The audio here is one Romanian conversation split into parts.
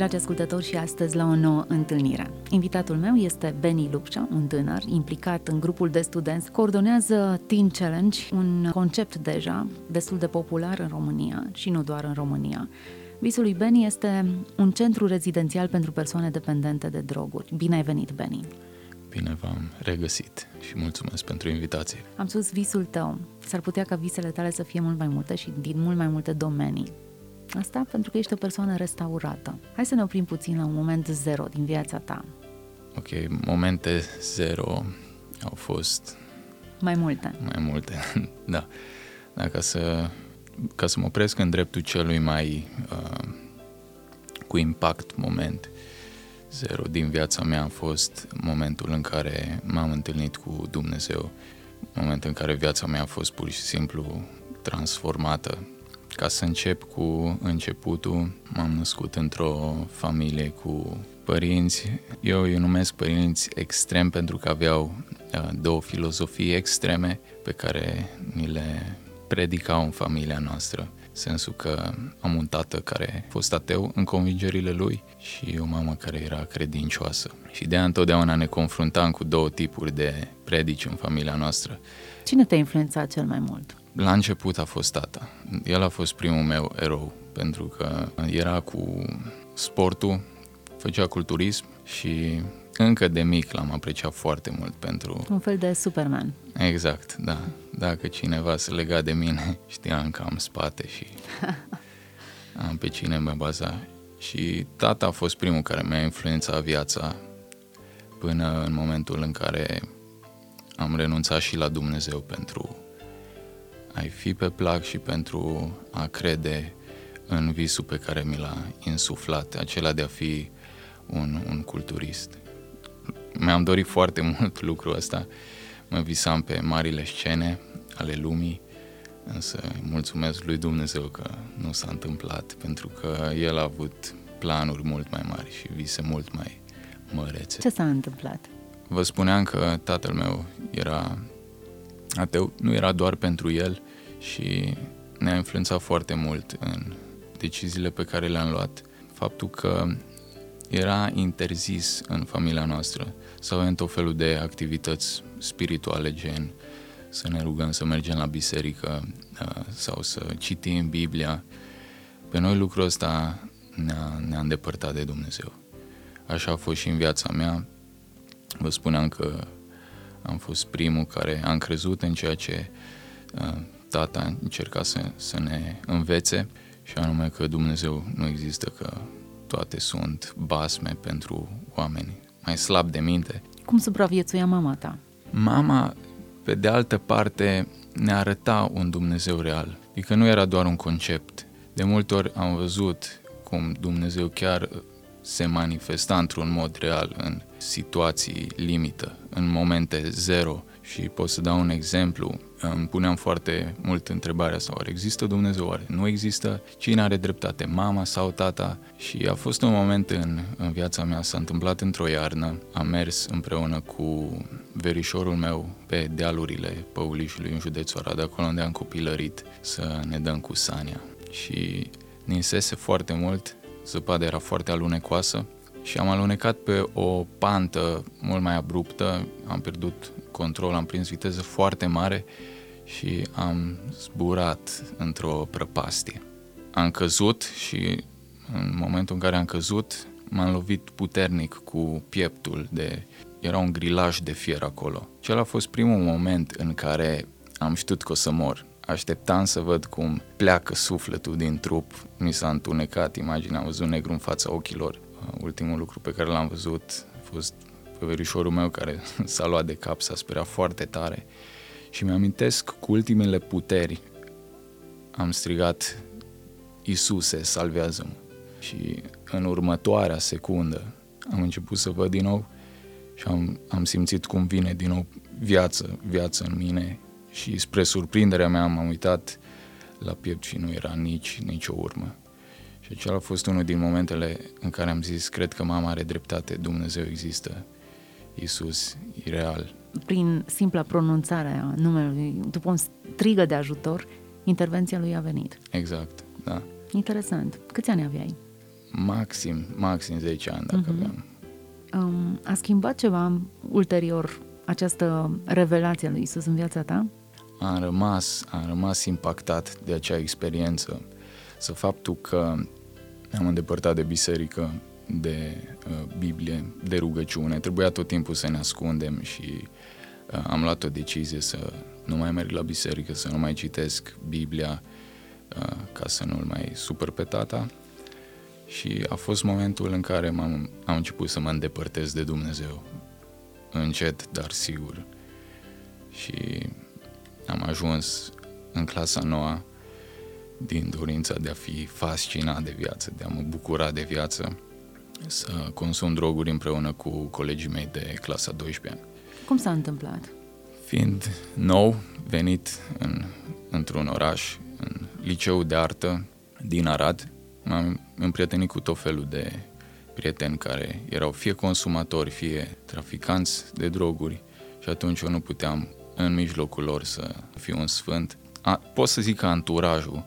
Dragi ascultători, și astăzi la o nouă întâlnire. Invitatul meu este Beni Lupcea, un tânăr implicat în grupul de studenți, coordonează Teen Challenge, un concept deja destul de popular în România și nu doar în România. Visul lui Beni este un centru rezidențial pentru persoane dependente de droguri. Bine ai venit, Beni! Bine v-am regăsit și mulțumesc pentru invitație. Am spus visul tău. S-ar putea ca visele tale să fie mult mai multe și din mult mai multe domenii. Asta pentru că ești o persoană restaurată. Hai să ne oprim puțin la un moment zero din viața ta. Ok, momente zero au fost Mai multe. mai multe, da. da ca, să, ca să mă opresc în dreptul celui mai uh, cu impact moment zero din viața mea a fost momentul în care m-am întâlnit cu Dumnezeu, momentul în care viața mea a fost pur și simplu transformată ca să încep cu începutul, m-am născut într-o familie cu părinți, eu îi numesc părinți extrem pentru că aveau uh, două filozofii extreme pe care ni le predicau în familia noastră. Sensul că am un tată care a fost ateu în convingerile lui și o mamă care era credincioasă. Și de întotdeauna ne confruntam cu două tipuri de predici în familia noastră. Cine te-a influențat cel mai mult? La început a fost tata. El a fost primul meu erou, pentru că era cu sportul, făcea culturism și încă de mic l-am apreciat foarte mult pentru... Un fel de Superman. Exact, da. Dacă cineva se lega de mine, știam că am spate și am pe cine mă baza. Și tata a fost primul care mi-a influențat viața până în momentul în care am renunțat și la Dumnezeu pentru a-i fi pe plac și pentru a crede în visul pe care mi l-a insuflat, acela de a fi un, un culturist. Mi-am dorit foarte mult lucrul ăsta, mă visam pe marile scene ale lumii, însă mulțumesc lui Dumnezeu că nu s-a întâmplat, pentru că El a avut planuri mult mai mari și vise mult mai mărețe. Ce s-a întâmplat? Vă spuneam că tatăl meu era ateu, nu era doar pentru el și ne-a influențat foarte mult în deciziile pe care le-am luat. Faptul că era interzis în familia noastră să avem tot felul de activități spirituale, gen să ne rugăm să mergem la biserică uh, sau să citim Biblia. Pe noi lucrul ăsta ne-a, ne-a îndepărtat de Dumnezeu. Așa a fost și în viața mea. Vă spuneam că am fost primul care am crezut în ceea ce uh, tata încerca să, să ne învețe și anume că Dumnezeu nu există, că toate sunt basme pentru oameni mai slab de minte. Cum supraviețuia mama ta? Mama, pe de altă parte, ne arăta un Dumnezeu real. Adică nu era doar un concept. De multe ori am văzut cum Dumnezeu chiar se manifesta într-un mod real în situații limită, în momente zero. Și pot să dau un exemplu. Îmi puneam foarte mult întrebarea sau oare există Dumnezeu, oare nu există? Cine are dreptate, mama sau tata? Și a fost un moment în, în viața mea, s-a întâmplat într-o iarnă. Am mers împreună cu verișorul meu pe dealurile Păulișului în județul Arad, acolo unde am copilărit, să ne dăm cu Sania. Și ninsese foarte mult, zăpada era foarte alunecoasă și am alunecat pe o pantă mult mai abruptă, am pierdut control, am prins viteză foarte mare și am zburat într-o prăpastie. Am căzut și în momentul în care am căzut m-am lovit puternic cu pieptul de... Era un grilaj de fier acolo. Cel a fost primul moment în care am știut că o să mor. Așteptam să văd cum pleacă sufletul din trup. Mi s-a întunecat imaginea, am văzut negru în fața ochilor. Ultimul lucru pe care l-am văzut a fost pe verișorul meu care s-a luat de cap, s-a speriat foarte tare și mi-amintesc cu ultimele puteri am strigat Isuse, salvează-mă. Și în următoarea secundă am început să văd din nou și am, am simțit cum vine din nou viață, viață în mine și spre surprinderea mea m-am uitat la piept și nu era nici, nici o urmă. Și acela a fost unul din momentele în care am zis, cred că mama are dreptate, Dumnezeu există, Isus e real. Prin simpla pronunțare a numelui, după un strigă de ajutor, intervenția lui a venit. Exact, da. Interesant. Câți ani aveai? Maxim, maxim 10 ani dacă uh-huh. aveam. Um, a schimbat ceva ulterior această revelație a lui Isus în viața ta? Am rămas, am rămas impactat de acea experiență. Să faptul că am îndepărtat de biserică, de uh, Biblie, de rugăciune. Trebuia tot timpul să ne ascundem și uh, am luat o decizie să nu mai merg la biserică, să nu mai citesc Biblia uh, ca să nu-l mai supăr pe tata. Și a fost momentul în care m-am, am început să mă îndepărtez de Dumnezeu. Încet, dar sigur. Și am ajuns în clasa noua din dorința de a fi fascinat de viață, de a mă bucura de viață, să consum droguri împreună cu colegii mei de clasa 12 Cum s-a întâmplat? Fiind nou, venit în, într-un oraș, în liceu de artă din Arad, m-am împrietenit cu tot felul de prieteni care erau fie consumatori, fie traficanți de droguri și atunci eu nu puteam în mijlocul lor să fiu un sfânt. A, pot să zic că anturajul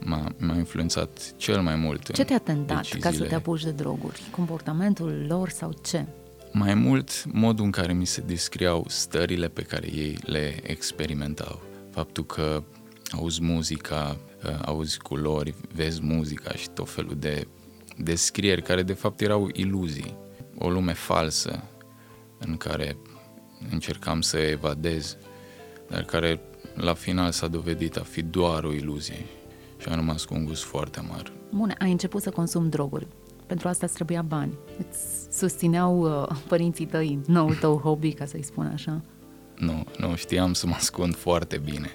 m-a, m-a influențat cel mai mult Ce te-a tentat deciziile. ca să te apuci de droguri? Comportamentul lor sau ce? Mai mult modul în care mi se descriau stările pe care ei le experimentau. Faptul că auzi muzica, ă, auzi culori, vezi muzica și tot felul de descrieri care de fapt erau iluzii. O lume falsă în care încercam să evadez, dar care la final s-a dovedit a fi doar o iluzie și am rămas cu un gust foarte amar. Bun, ai început să consumi droguri. Pentru asta îți trebuia bani. Îți susțineau uh, părinții tăi noul tău hobby, ca să-i spun așa? Nu, nu, știam să mă ascund foarte bine.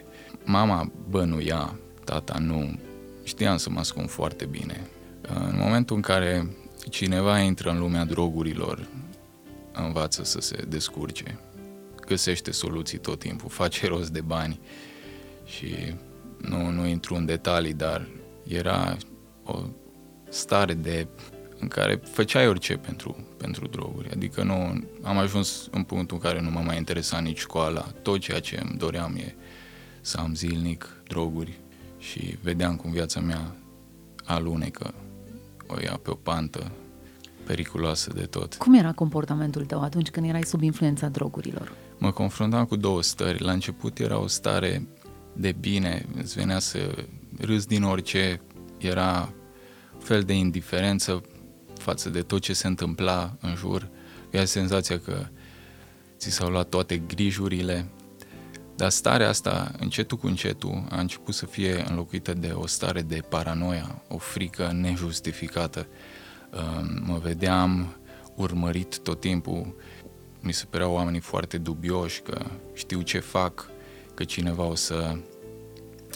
Mama bănuia, tata nu. Știam să mă ascund foarte bine. În momentul în care cineva intră în lumea drogurilor, învață să se descurce găsește soluții tot timpul, face rost de bani și nu, nu intru în detalii, dar era o stare de în care făceai orice pentru, pentru droguri. Adică nu am ajuns în punctul în care nu m-a mai interesat nici școala. Tot ceea ce îmi doream e să am zilnic droguri și vedeam cum viața mea alunecă, o ia pe o pantă periculoasă de tot. Cum era comportamentul tău atunci când erai sub influența drogurilor? Mă confruntam cu două stări. La început era o stare de bine, îți venea să râs din orice, era fel de indiferență față de tot ce se întâmpla în jur. Avea senzația că ți s-au luat toate grijurile, dar starea asta, încetul cu încetul, a început să fie înlocuită de o stare de paranoia, o frică nejustificată. Mă vedeam urmărit tot timpul, mi se păreau oamenii foarte dubioși că știu ce fac, că cineva o să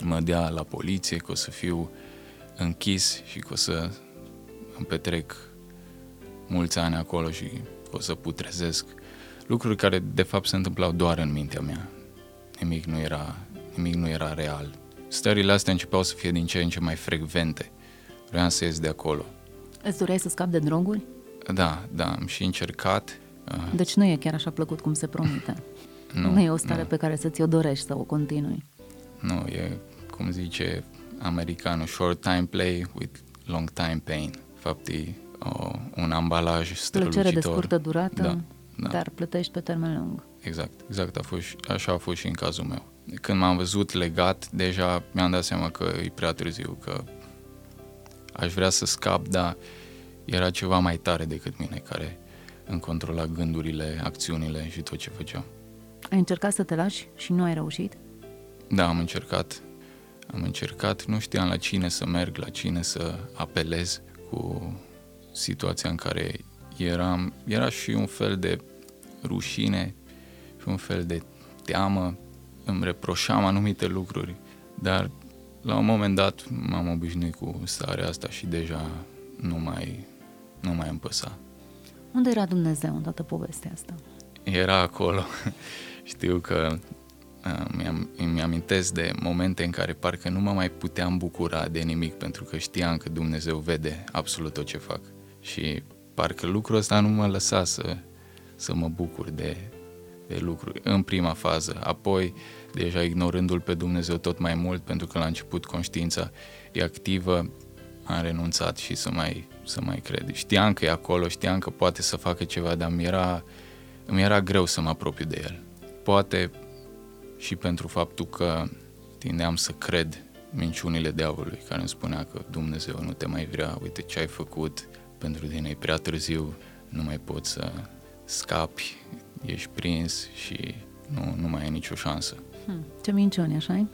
mă dea la poliție, că o să fiu închis și că o să îmi petrec mulți ani acolo și o să putrezesc. Lucruri care de fapt se întâmplau doar în mintea mea. Nimic nu era, nimic nu era real. Stările astea începeau să fie din ce în ce mai frecvente. Vreau să ies de acolo. Îți doreai să scapi de droguri? Da, da, am și încercat deci nu e chiar așa plăcut cum se promite. Nu, nu e o stare nu. pe care să ți-o dorești să o continui. Nu, e cum zice americanul, short time play with long time pain. Fapt, e o, un ambalaj strălucitor. Plăcere de scurtă durată, da, da. dar plătești pe termen lung. Exact, exact, a fost, așa a fost și în cazul meu. Când m-am văzut legat, deja mi-am dat seama că e prea târziu, că aș vrea să scap, dar era ceva mai tare decât mine care îmi controla gândurile, acțiunile și tot ce făceam. Ai încercat să te lași și nu ai reușit? Da, am încercat. Am încercat, nu știam la cine să merg, la cine să apelez cu situația în care eram. Era și un fel de rușine și un fel de teamă. Îmi reproșam anumite lucruri, dar la un moment dat m-am obișnuit cu starea asta și deja nu mai, nu mai îmi păsa. Unde era Dumnezeu în toată povestea asta? era acolo. Știu că uh, mi-am, îmi amintesc de momente în care parcă nu mă mai puteam bucura de nimic pentru că știam că Dumnezeu vede absolut tot ce fac. Și parcă lucrul ăsta nu mă lăsa să, să mă bucur de, de lucruri în prima fază. Apoi, deja ignorându-L pe Dumnezeu tot mai mult, pentru că la început conștiința e activă, am renunțat și să mai, să mai cred. Știam că e acolo, știam că poate să facă ceva, dar mi era, mi era greu să mă apropiu de El. Poate și pentru faptul că tindeam să cred minciunile diavolului, care îmi spunea că Dumnezeu nu te mai vrea, uite ce ai făcut, pentru tine e prea târziu, nu mai poți să scapi, ești prins și nu, nu mai ai nicio șansă. Hmm, ce minciuni, așa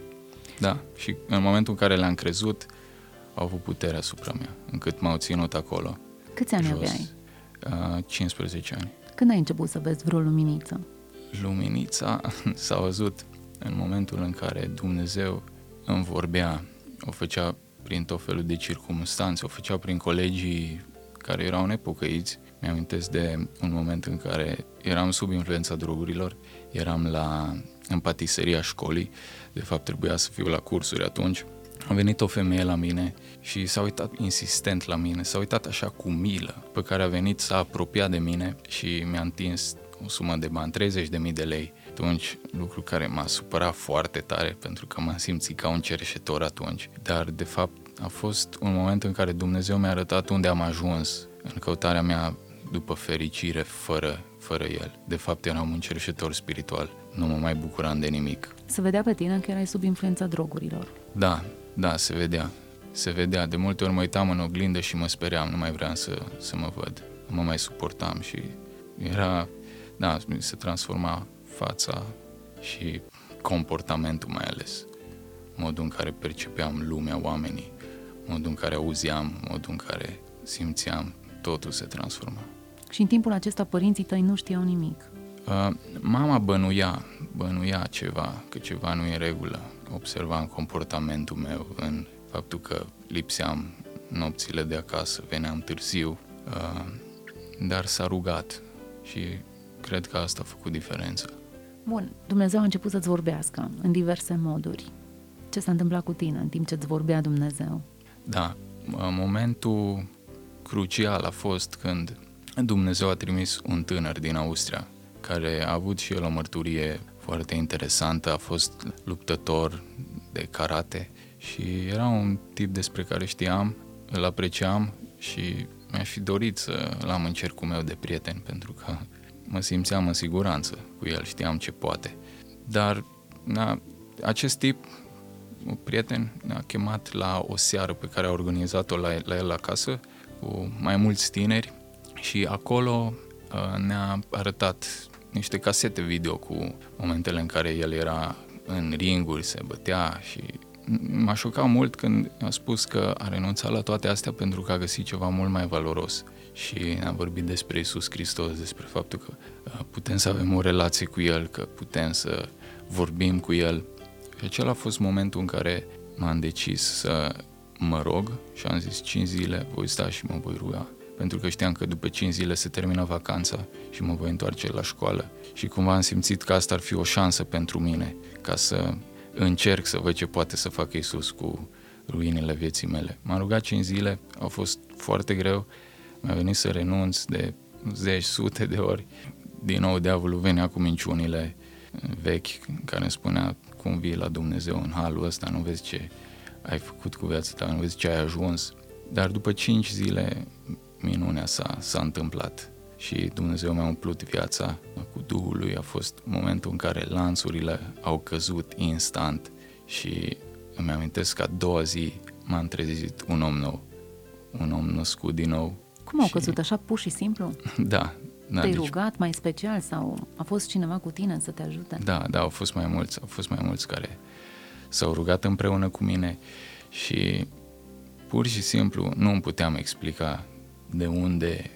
Da, și în momentul în care le-am crezut, au avut putere asupra mea, încât m-au ținut acolo. Câți ani jos. aveai? Uh, 15 ani. Când ai început să vezi vreo luminiță? Luminița s-a văzut în momentul în care Dumnezeu îmi vorbea, o făcea prin tot felul de circumstanțe, o făcea prin colegii care erau nepocăiți. Mi-amintesc de un moment în care eram sub influența drogurilor, eram la, în patiseria școlii, de fapt trebuia să fiu la cursuri atunci. A venit o femeie la mine și s-a uitat insistent la mine, s-a uitat așa cu milă, pe care a venit, s-a apropiat de mine și mi-a întins o sumă de bani, 30.000 de lei. Atunci, lucru care m-a supărat foarte tare, pentru că m-am simțit ca un cerșetor atunci. Dar, de fapt, a fost un moment în care Dumnezeu mi-a arătat unde am ajuns în căutarea mea după fericire fără, fără El. De fapt, eram un cerșetor spiritual. Nu mă mai bucuram de nimic. Se vedea pe tine că erai sub influența drogurilor. Da, da, se vedea. Se vedea. De multe ori mă uitam în oglindă și mă speream, nu mai vreau să, să mă văd. Nu mă mai suportam și era, da, se transforma fața și comportamentul mai ales. Modul în care percepeam lumea, oamenii, modul în care auzeam, modul în care simțeam, totul se transforma. Și în timpul acesta părinții tăi nu știau nimic? Uh, mama bănuia, bănuia ceva, că ceva nu e în regulă. Observa în comportamentul meu, în faptul că lipseam nopțile de acasă, veneam târziu, uh, dar s-a rugat și cred că asta a făcut diferența. Bun, Dumnezeu a început să-ți vorbească în diverse moduri. Ce s-a întâmplat cu tine în timp ce îți vorbea Dumnezeu? Da, momentul crucial a fost când Dumnezeu a trimis un tânăr din Austria care a avut și el o mărturie foarte interesantă, a fost luptător de karate și era un tip despre care știam, îl apreciam și mi-aș fi dorit să l-am în cercul meu de prieten pentru că mă simțeam în siguranță cu el, știam ce poate. Dar na, acest tip, un prieten, ne-a chemat la o seară pe care a organizat-o la, la el acasă cu mai mulți tineri și acolo uh, ne-a arătat niște casete video cu momentele în care el era în ringuri, se bătea și m-a șocat mult când a spus că a renunțat la toate astea pentru că a găsit ceva mult mai valoros și a vorbit despre Isus Hristos, despre faptul că uh, putem să avem o relație cu El, că putem să vorbim cu El. Și acela a fost momentul în care m-am decis să mă rog și am zis 5 zile voi sta și mă voi ruga pentru că știam că după 5 zile se termină vacanța și mă voi întoarce la școală și cumva am simțit că asta ar fi o șansă pentru mine ca să încerc să văd ce poate să facă Isus cu ruinele vieții mele. M-am rugat 5 zile, a fost foarte greu, mi-a venit să renunț de zeci, sute de ori. Din nou diavolul venea cu minciunile vechi care îmi spunea cum vii la Dumnezeu în halul ăsta, nu vezi ce ai făcut cu viața ta, nu vezi ce ai ajuns. Dar după cinci zile minunea s-a, s-a întâmplat și Dumnezeu mi-a umplut viața cu Duhul lui. A fost momentul în care lanțurile au căzut instant și îmi amintesc că a doua zi m-am trezit un om nou, un om născut din nou. Cum au și... căzut așa pur și simplu? Da. da Te-ai deci... rugat mai special sau a fost cineva cu tine să te ajute? Da, da, au fost mai mulți, au fost mai mulți care s-au rugat împreună cu mine și pur și simplu nu îmi puteam explica de unde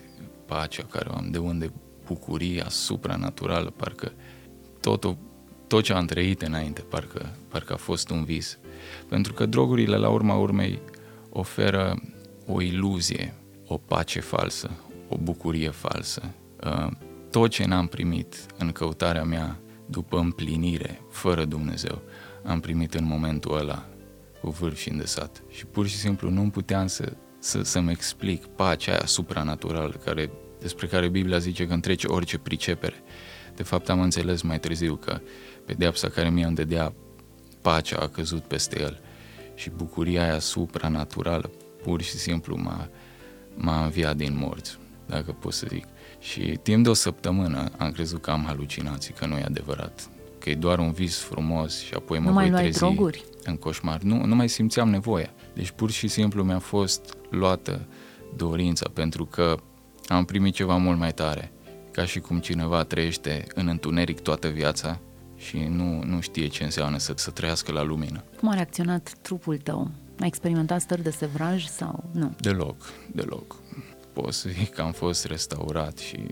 pacea care o am, de unde bucuria supranaturală, parcă totul, tot ce am trăit înainte, parcă, parcă a fost un vis. Pentru că drogurile, la urma urmei, oferă o iluzie, o pace falsă, o bucurie falsă. Uh, tot ce n-am primit în căutarea mea după împlinire, fără Dumnezeu, am primit în momentul ăla cu vârf și îndesat. Și pur și simplu nu puteam să, să, să-mi explic pacea aia supranaturală care, despre care Biblia zice că întrece orice pricepere. De fapt am înțeles mai târziu că pedeapsa care mi-a îndedea pacea a căzut peste el și bucuria aia supranaturală pur și simplu m-a, m-a înviat din morți, dacă pot să zic. Și timp de o săptămână am crezut că am halucinații, că nu e adevărat, că e doar un vis frumos și apoi mă nu voi mai trezi droguri. în coșmar. Nu, nu mai simțeam nevoia. Deci pur și simplu mi-a fost luată dorința pentru că am primit ceva mult mai tare. Ca și cum cineva trăiește în întuneric toată viața și nu, nu știe ce înseamnă să, să trăiască la lumină. Cum a reacționat trupul tău? Ai experimentat stări de sevraj sau nu? Deloc, deloc. Pot să zic că am fost restaurat și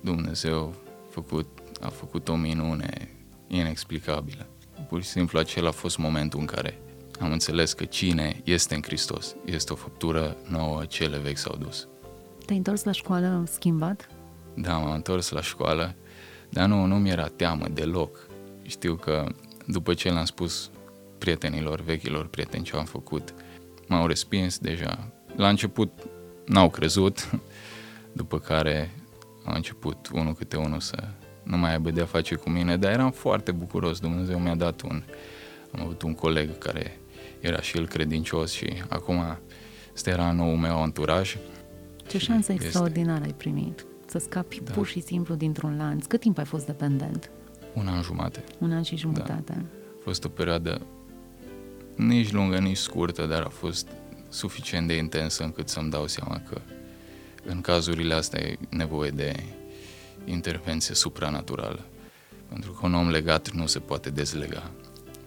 Dumnezeu a făcut, a făcut o minune inexplicabilă. Pur și simplu acela a fost momentul în care am înțeles că cine este în Hristos este o făptură nouă, cele vechi s-au dus. Te-ai întors la școală schimbat? Da, m-am întors la școală, dar nu, nu mi-era teamă deloc. Știu că după ce le-am spus prietenilor, vechilor prieteni ce am făcut, m-au respins deja. La început n-au crezut, după care a început unul câte unul să nu mai aibă de a face cu mine, dar eram foarte bucuros, Dumnezeu mi-a dat un, am avut un coleg care era și el credincios și acum ăsta era noul meu anturaj. Ce șansă este... extraordinară ai primit să scapi da. pur și simplu dintr-un lanț. Cât timp ai fost dependent? Un an jumate. Un an și jumătate. Da. A fost o perioadă nici lungă, nici scurtă, dar a fost suficient de intensă încât să-mi dau seama că în cazurile astea e nevoie de intervenție supranaturală. Pentru că un om legat nu se poate dezlega.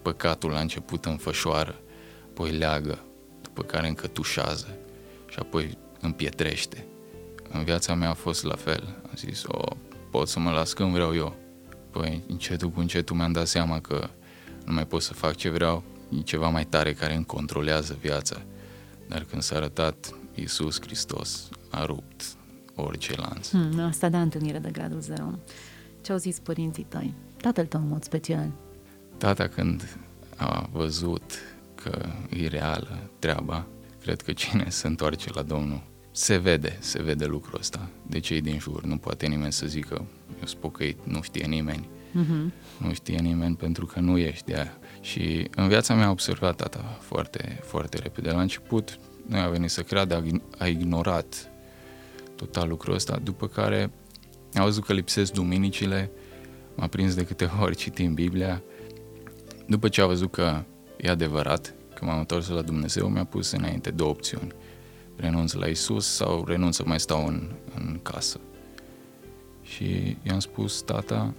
Păcatul la început înfășoară, apoi leagă, după care încătușează și apoi împietrește. În viața mea a fost la fel. Am zis, o, pot să mă las când vreau eu. Păi încetul cu încetul mi-am dat seama că nu mai pot să fac ce vreau, e ceva mai tare care îmi controlează viața. Dar când s-a arătat Iisus Hristos, a rupt orice lanț. Hmm, asta da întâlnire de gradul zero. Ce au zis părinții tăi? Tatăl tău în mod special. Tata când a văzut că e reală treaba, cred că cine se întoarce la Domnul se vede, se vede lucrul ăsta de cei din jur. Nu poate nimeni să zică, eu sunt pocăit, nu știe nimeni. Uh-huh. Nu știe nimeni pentru că nu ești de aia. Și în viața mea a observat tata foarte, foarte repede. La început nu a venit să creadă, a ignorat total lucrul ăsta, după care a văzut că lipsesc duminicile, m-a prins de câte ori citind Biblia. După ce a văzut că e adevărat, că m-am întors la Dumnezeu, mi-a pus înainte două opțiuni. Renunț la Isus sau renunț să mai stau în, în casă. Și i-am spus, tata,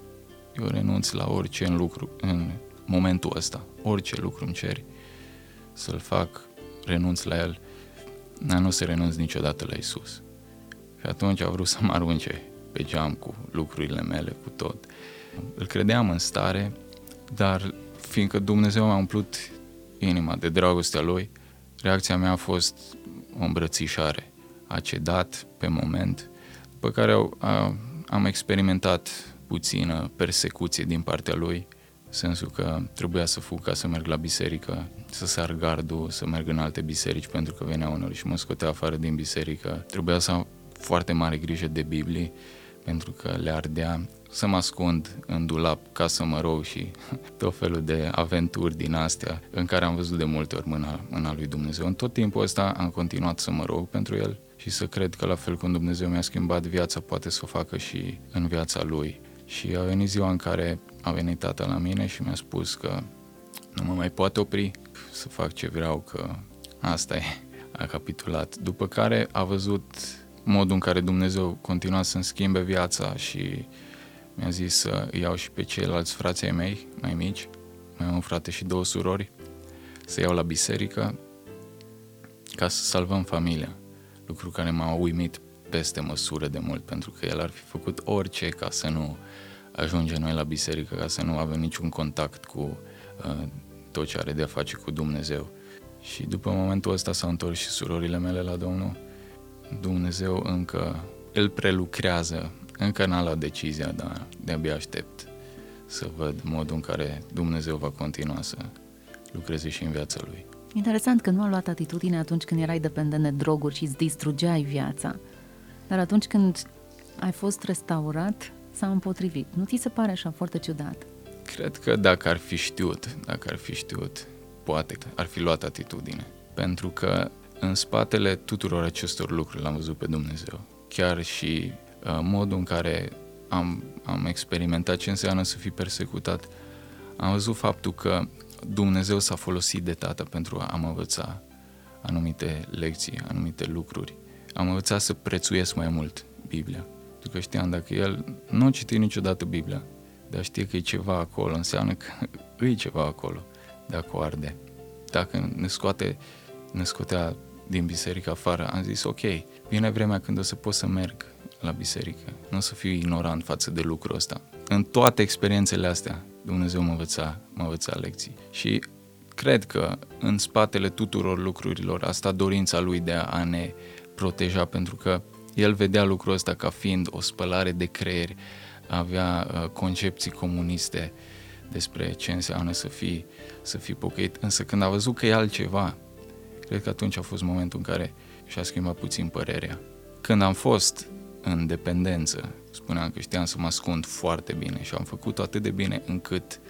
eu renunț la orice în lucru, în momentul ăsta, orice lucru îmi ceri să-l fac, renunț la el, dar nu să renunț niciodată la Isus. Și atunci a vrut să mă arunce pe geam cu lucrurile mele, cu tot. Îl credeam în stare, dar fiindcă Dumnezeu m-a umplut inima de dragostea Lui, reacția mea a fost o îmbrățișare. A cedat pe moment, după care a, am experimentat puțină persecuție din partea Lui, în sensul că trebuia să fug ca să merg la biserică, să sar gardul, să merg în alte biserici pentru că venea unul și mă scotea afară din biserică. Trebuia să am foarte mare grijă de Biblie pentru că le ardea să mă ascund în dulap ca să mă rog și tot felul de aventuri din astea în care am văzut de multe ori mâna, mâna lui Dumnezeu. În tot timpul ăsta am continuat să mă rog pentru el și să cred că la fel cum Dumnezeu mi-a schimbat viața, poate să o facă și în viața lui. Și a venit ziua în care a venit tata la mine și mi-a spus că nu mă mai poate opri să fac ce vreau, că asta e, a capitulat. După care a văzut modul în care Dumnezeu continua să-mi schimbe viața și mi-a zis să iau și pe ceilalți frații ai mei, mai mici, mai am un frate și două surori, să iau la biserică ca să salvăm familia. Lucru care m-a uimit peste măsură de mult, pentru că el ar fi făcut orice ca să nu ajungem noi la biserică, ca să nu avem niciun contact cu uh, tot ce are de a face cu Dumnezeu. Și după momentul ăsta s-au întors și surorile mele la Domnul. Dumnezeu încă îl prelucrează Încă n-am luat decizia, dar de-abia aștept să văd modul în care Dumnezeu va continua să lucreze și în viața lui. Interesant că nu a luat atitudine atunci când erai dependent de droguri și îți distrugeai viața. Dar atunci când ai fost restaurat, s-a împotrivit. Nu ți se pare așa foarte ciudat? Cred că dacă ar fi știut, dacă ar fi știut, poate ar fi luat atitudine. Pentru că în spatele tuturor acestor lucruri l-am văzut pe Dumnezeu. Chiar și uh, modul în care am, am experimentat ce înseamnă să fii persecutat, am văzut faptul că Dumnezeu s-a folosit de tată pentru a mă învăța anumite lecții, anumite lucruri. Am învățat să prețuiesc mai mult Biblia. Pentru că știam dacă el nu a citit niciodată Biblia, dar știe că e ceva acolo, înseamnă că e ceva acolo, dacă o arde. Dacă ne scoate, ne scotea din biserică afară, am zis ok, vine vremea când o să pot să merg la biserică, nu o să fiu ignorant față de lucrul ăsta. În toate experiențele astea, Dumnezeu mă învăța, mă învăța lecții. Și cred că în spatele tuturor lucrurilor a stat dorința lui de a ne proteja, pentru că el vedea lucrul ăsta ca fiind o spălare de creieri, avea uh, concepții comuniste despre ce înseamnă să fii, să fii pocăit, însă când a văzut că e altceva, cred că atunci a fost momentul în care și-a schimbat puțin părerea. Când am fost în dependență, spuneam că știam să mă ascund foarte bine și am făcut atât de bine încât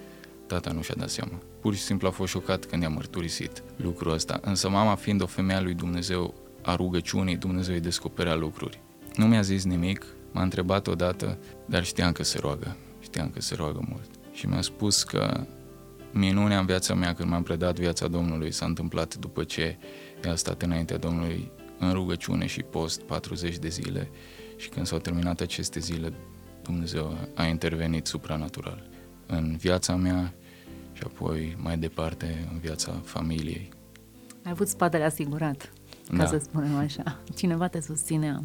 tata nu și-a dat seama. Pur și simplu a fost șocat când i-a mărturisit lucrul ăsta, însă mama fiind o femeie a lui Dumnezeu, a rugăciunii, Dumnezeu îi descoperea lucruri. Nu mi-a zis nimic, m-a întrebat odată, dar știam că se roagă, știam că se roagă mult. Și mi-a spus că minunea în viața mea când m-am predat viața Domnului s-a întâmplat după ce i-a stat înaintea Domnului în rugăciune și post 40 de zile și când s-au terminat aceste zile, Dumnezeu a intervenit supranatural în viața mea și apoi mai departe în viața familiei. Ai avut spatele asigurat, ca da. să spunem așa. Cineva te susținea.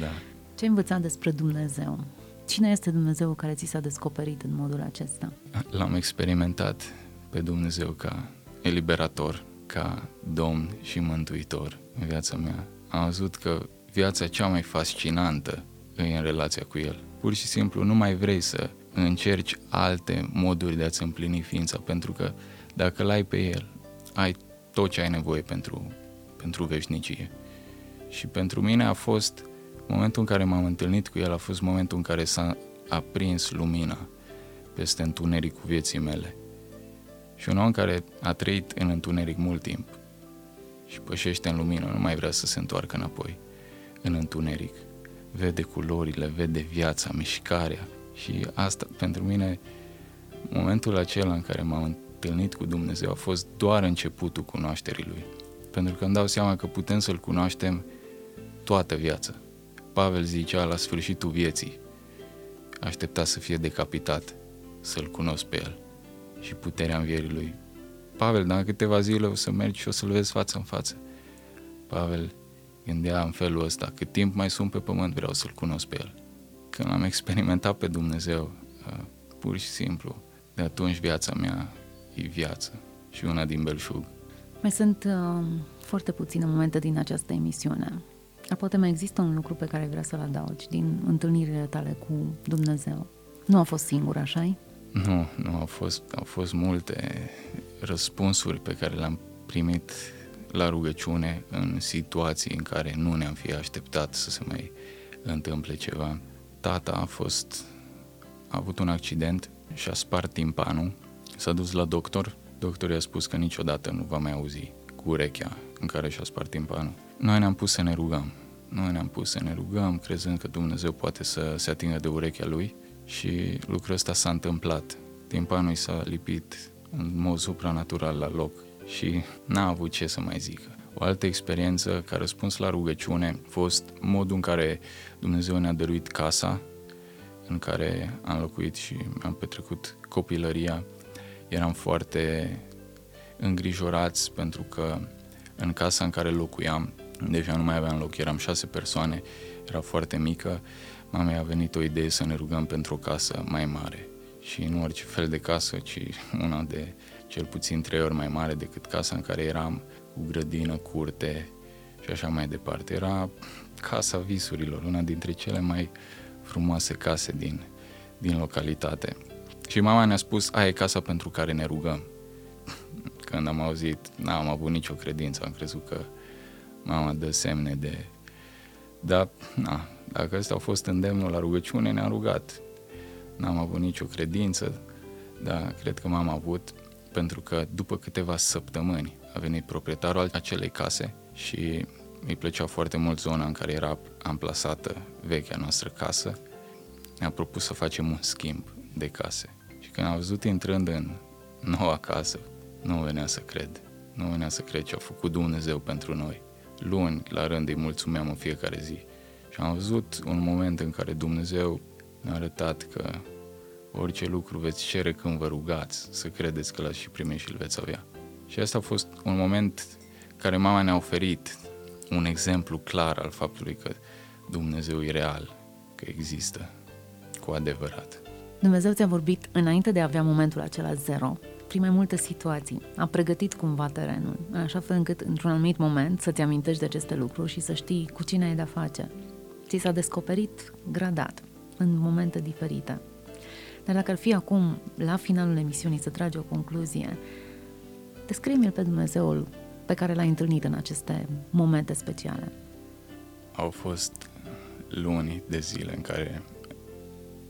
Da. Ce ai învățat despre Dumnezeu? Cine este Dumnezeu care ți s-a descoperit în modul acesta? L-am experimentat pe Dumnezeu ca eliberator, ca Domn și Mântuitor în viața mea. Am văzut că viața cea mai fascinantă e în relația cu El. Pur și simplu nu mai vrei să încerci alte moduri de a-ți împlini ființa, pentru că dacă l-ai pe El, ai tot ce ai nevoie pentru, pentru veșnicie. Și pentru mine a fost momentul în care m-am întâlnit cu El, a fost momentul în care s-a aprins lumina peste întunericul vieții mele. Și un om care a trăit în întuneric mult timp și pășește în lumină, nu mai vrea să se întoarcă înapoi în întuneric. Vede culorile, vede viața, mișcarea și asta pentru mine, momentul acela în care m-am întâlnit cu Dumnezeu a fost doar începutul cunoașterii Lui. Pentru că îmi dau seama că putem să-L cunoaștem toată viața. Pavel zicea la sfârșitul vieții, aștepta să fie decapitat, să-L cunosc pe El și puterea învierii Lui. Pavel, dar câteva zile o să mergi și o să-L vezi față în față. Pavel gândea în felul ăsta, cât timp mai sunt pe pământ vreau să-L cunosc pe El. Când am experimentat pe Dumnezeu, uh, pur și simplu, de atunci viața mea e viață și una din belșug. Mai sunt uh, foarte puține momente din această emisiune. Dar poate mai există un lucru pe care vrea să-l adaugi din întâlnirile tale cu Dumnezeu. Nu a fost singur, așa Nu, nu au fost, au fost multe răspunsuri pe care le-am primit la rugăciune în situații în care nu ne-am fi așteptat să se mai întâmple ceva. Tata a fost, a avut un accident și a spart timpanul, s-a dus la doctor, doctorul i-a spus că niciodată nu va mai auzi cu urechea în care și-a spart timpanul. Noi ne-am pus să ne rugăm, noi ne-am pus să ne rugăm, crezând că Dumnezeu poate să se atingă de urechea lui și lucrul ăsta s-a întâmplat. Timpanul i s-a lipit în mod supranatural la loc și n-a avut ce să mai zică. O altă experiență ca răspuns la rugăciune a fost modul în care Dumnezeu ne-a dăruit casa în care am locuit și am petrecut copilăria. Eram foarte îngrijorați pentru că în casa în care locuiam deja nu mai aveam loc, eram șase persoane, era foarte mică, mamei a venit o idee să ne rugăm pentru o casă mai mare și nu orice fel de casă, ci una de cel puțin trei ori mai mare decât casa în care eram, cu grădină, curte și așa mai departe. Era casa visurilor, una dintre cele mai frumoase case din, din localitate. Și mama ne-a spus, aia e casa pentru care ne rugăm. Când am auzit, n-am avut nicio credință, am crezut că mama dă semne de... Dar, na, dacă ăsta a fost îndemnul la rugăciune, ne-am rugat. N-am avut nicio credință, dar cred că m-am avut pentru că după câteva săptămâni a venit proprietarul acelei case și îi plăcea foarte mult zona în care era amplasată vechea noastră casă. Ne-a propus să facem un schimb de case. Și când am văzut intrând în noua casă, nu venea să cred. Nu venea să cred ce a făcut Dumnezeu pentru noi. Luni la rând îi mulțumeam în fiecare zi. Și am văzut un moment în care Dumnezeu ne-a arătat că orice lucru veți cere când vă rugați, să credeți că l-ați și primit și îl veți avea. Și asta a fost un moment care mama ne-a oferit un exemplu clar al faptului că Dumnezeu e real, că există cu adevărat. Dumnezeu ți-a vorbit înainte de a avea momentul acela zero, prin mai multe situații. A pregătit cumva terenul, în așa fel încât într-un anumit moment să-ți amintești de aceste lucruri și să știi cu cine ai de-a face. Ți s-a descoperit gradat, în momente diferite. Dar dacă ar fi acum, la finalul emisiunii, să tragi o concluzie, descrie-mi-l pe Dumnezeul pe care l-ai întâlnit în aceste momente speciale. Au fost luni de zile în care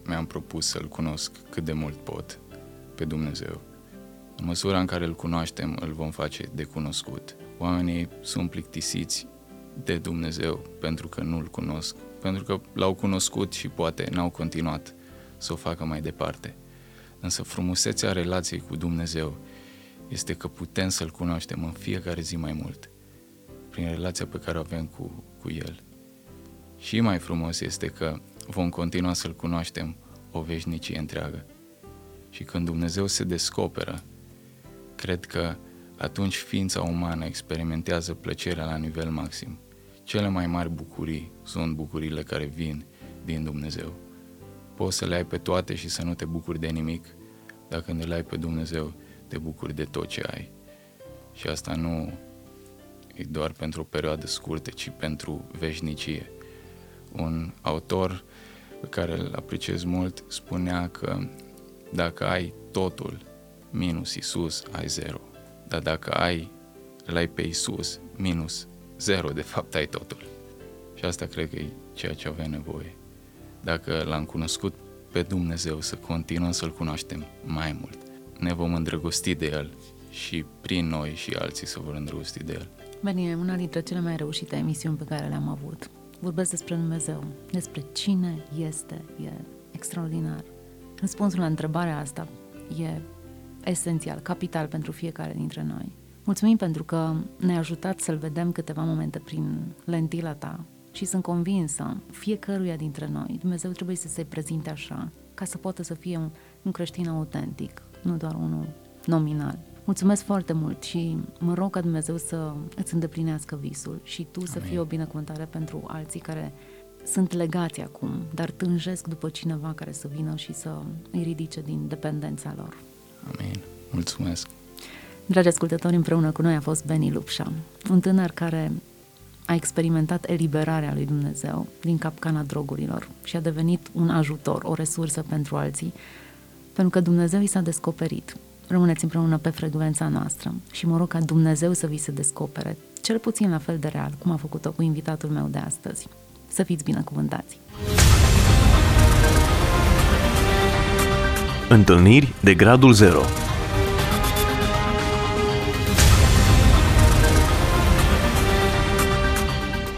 mi-am propus să-L cunosc cât de mult pot pe Dumnezeu. În măsura în care îl cunoaștem, îl vom face de cunoscut. Oamenii sunt plictisiți de Dumnezeu pentru că nu-L cunosc, pentru că l-au cunoscut și poate n-au continuat să o facă mai departe. Însă frumusețea relației cu Dumnezeu este că putem să-L cunoaștem în fiecare zi mai mult, prin relația pe care o avem cu, cu El. Și mai frumos este că vom continua să-L cunoaștem o veșnicie întreagă. Și când Dumnezeu se descoperă, cred că atunci ființa umană experimentează plăcerea la nivel maxim. Cele mai mari bucurii sunt bucurile care vin din Dumnezeu. Poți să le ai pe toate și să nu te bucuri de nimic, dar când le ai pe Dumnezeu, te bucuri de tot ce ai. Și asta nu e doar pentru o perioadă scurtă, ci pentru veșnicie. Un autor pe care îl apreciez mult spunea că dacă ai totul minus Isus, ai zero. Dar dacă ai, îl ai pe Isus minus zero, de fapt ai totul. Și asta cred că e ceea ce avem nevoie. Dacă l-am cunoscut pe Dumnezeu, să continuăm să-L cunoaștem mai mult ne vom îndrăgosti de El și prin noi și alții se vor îndrăgosti de El. Beni, e una dintre cele mai reușite emisiuni pe care le-am avut. Vorbesc despre Dumnezeu, despre cine este El. Extraordinar. Răspunsul la întrebarea asta e esențial, capital pentru fiecare dintre noi. Mulțumim pentru că ne-ai ajutat să-L vedem câteva momente prin lentila ta și sunt convinsă, fiecăruia dintre noi, Dumnezeu trebuie să se prezinte așa, ca să poată să fie un, un creștin autentic, nu doar unul nominal. Mulțumesc foarte mult și mă rog ca Dumnezeu să îți îndeplinească visul și tu Amin. să fii o binecuvântare pentru alții care sunt legați acum, dar tânjesc după cineva care să vină și să îi ridice din dependența lor. Amin. Mulțumesc. Dragi ascultători, împreună cu noi a fost Beni Lupșa, un tânăr care a experimentat eliberarea lui Dumnezeu din capcana drogurilor și a devenit un ajutor, o resursă pentru alții pentru că Dumnezeu i s-a descoperit. Rămâneți împreună pe frecvența noastră și mă rog ca Dumnezeu să vi se descopere, cel puțin la fel de real, cum a făcut-o cu invitatul meu de astăzi. Să fiți binecuvântați! Întâlniri de gradul 0